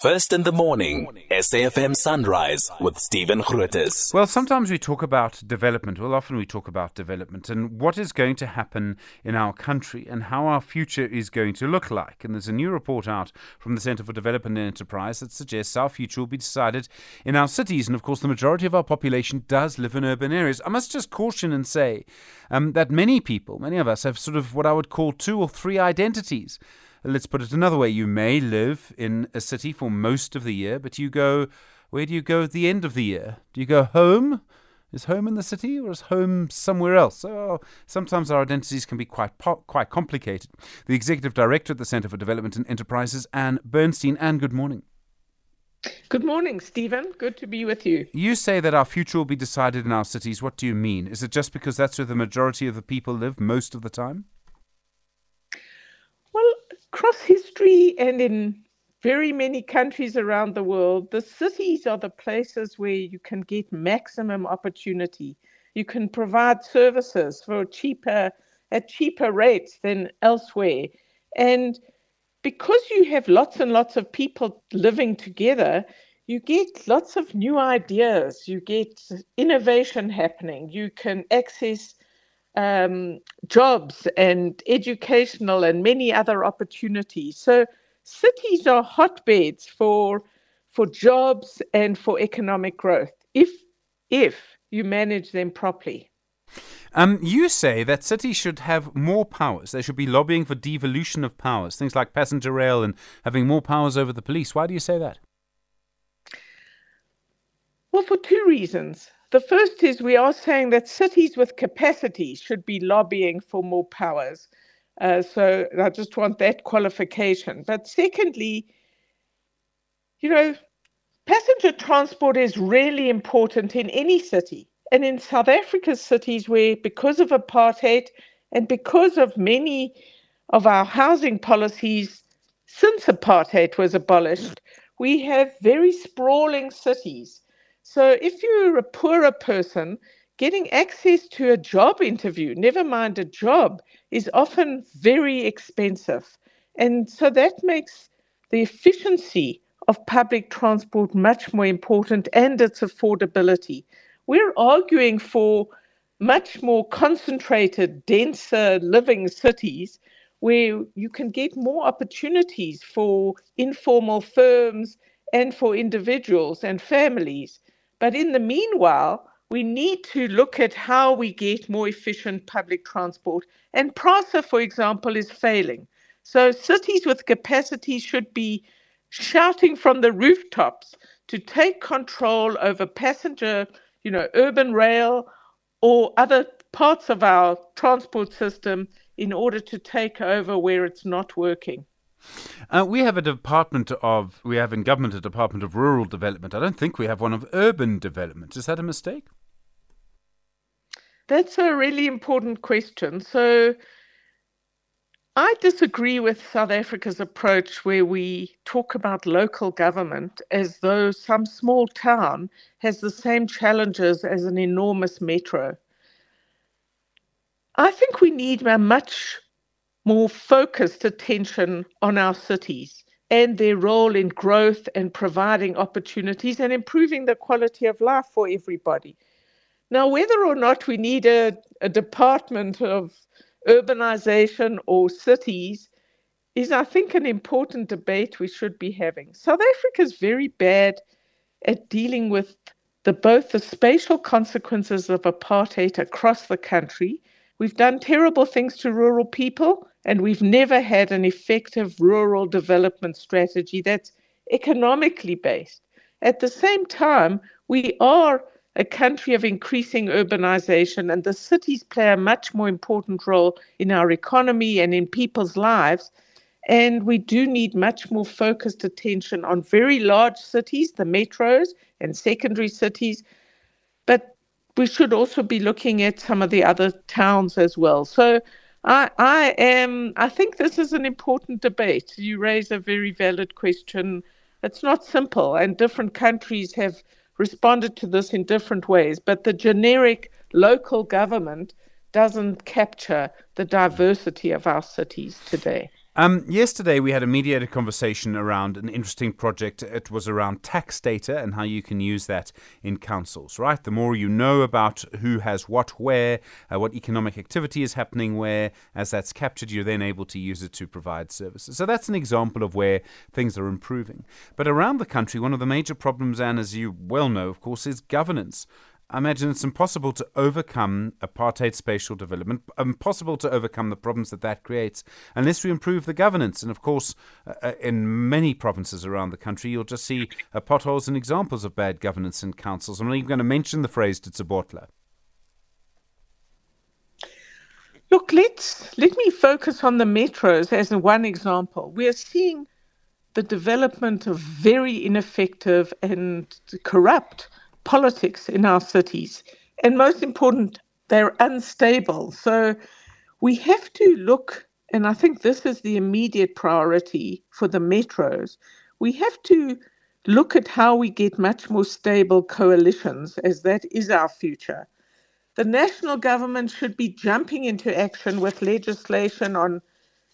First in the morning, SAFM Sunrise with Stephen Grootes. Well, sometimes we talk about development. Well, often we talk about development and what is going to happen in our country and how our future is going to look like. And there's a new report out from the Centre for Development and Enterprise that suggests our future will be decided in our cities. And of course, the majority of our population does live in urban areas. I must just caution and say um, that many people, many of us, have sort of what I would call two or three identities. Let's put it another way. You may live in a city for most of the year, but you go, where do you go at the end of the year? Do you go home? Is home in the city or is home somewhere else? Oh, sometimes our identities can be quite po- quite complicated. The executive director at the Centre for Development and Enterprises, Ann Bernstein. Ann, good morning. Good morning, Stephen. Good to be with you. You say that our future will be decided in our cities. What do you mean? Is it just because that's where the majority of the people live most of the time? Across history and in very many countries around the world, the cities are the places where you can get maximum opportunity. You can provide services for cheaper at cheaper rates than elsewhere. And because you have lots and lots of people living together, you get lots of new ideas, you get innovation happening, you can access um, jobs and educational and many other opportunities. So cities are hotbeds for for jobs and for economic growth if if you manage them properly. Um, you say that cities should have more powers. They should be lobbying for devolution of powers, things like passenger rail and having more powers over the police. Why do you say that? Well, for two reasons. The first is we are saying that cities with capacity should be lobbying for more powers. Uh, so I just want that qualification. But secondly, you know, passenger transport is really important in any city. And in South Africa's cities, where because of apartheid and because of many of our housing policies since apartheid was abolished, we have very sprawling cities so if you're a poorer person, getting access to a job interview, never mind a job, is often very expensive. And so that makes the efficiency of public transport much more important and its affordability. We're arguing for much more concentrated, denser living cities where you can get more opportunities for informal firms and for individuals and families. But in the meanwhile, we need to look at how we get more efficient public transport. And PRASA, for example, is failing. So cities with capacity should be shouting from the rooftops to take control over passenger, you know, urban rail or other parts of our transport system in order to take over where it's not working. Uh, we have a department of, we have in government a department of rural development. I don't think we have one of urban development. Is that a mistake? That's a really important question. So, I disagree with South Africa's approach where we talk about local government as though some small town has the same challenges as an enormous metro. I think we need a much more focused attention on our cities and their role in growth and providing opportunities and improving the quality of life for everybody. Now, whether or not we need a, a department of urbanization or cities is, I think, an important debate we should be having. South Africa is very bad at dealing with the, both the spatial consequences of apartheid across the country. We've done terrible things to rural people and we've never had an effective rural development strategy that's economically based. At the same time, we are a country of increasing urbanization, and the cities play a much more important role in our economy and in people's lives. And we do need much more focused attention on very large cities, the metros and secondary cities. But we should also be looking at some of the other towns as well. So I, I am. I think this is an important debate. You raise a very valid question. It's not simple, and different countries have responded to this in different ways. But the generic local government doesn't capture the diversity of our cities today. Um, yesterday, we had a mediated conversation around an interesting project. It was around tax data and how you can use that in councils, right? The more you know about who has what where, uh, what economic activity is happening where, as that's captured, you're then able to use it to provide services. So that's an example of where things are improving. But around the country, one of the major problems, and as you well know, of course, is governance. I imagine it's impossible to overcome apartheid spatial development, impossible to overcome the problems that that creates unless we improve the governance. And of course, uh, uh in many provinces around the country, you'll just see uh, potholes and examples of bad governance in councils. I'm not even going to mention the phrase Titsabotla. Look, let's let me focus on the metros as one example. We are seeing the development of very ineffective and corrupt politics in our cities. And most important, they're unstable. So we have to look, and I think this is the immediate priority for the metros. We have to look at how we get much more stable coalitions, as that is our future. The national government should be jumping into action with legislation on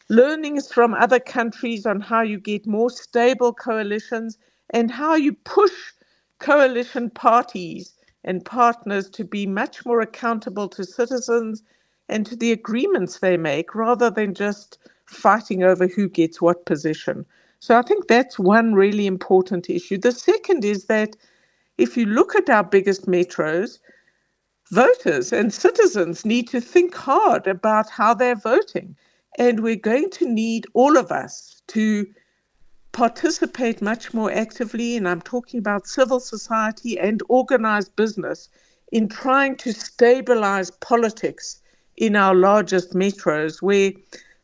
learnings from other countries on how you get more stable coalitions and how you push coalition parties and partners to be much more accountable to citizens and to the agreements they make rather than just fighting over who gets what position. So I think that's one really important issue. The second is that if you look at our biggest metros, voters and citizens need to think hard about how they're voting. And we're going to need all of us to participate much more actively, and I'm talking about civil society and organized business, in trying to stabilize politics in our largest metros, where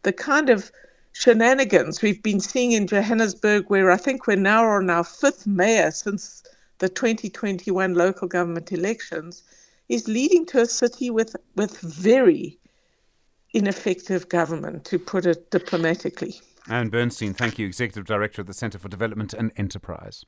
the kind of shenanigans we've been seeing in Johannesburg, where I think we're now on our fifth mayor since the 2021 local government elections, is leading to a city with, with very ineffective government, to put it diplomatically. Ann Bernstein, thank you, Executive Director of the Centre for Development and Enterprise.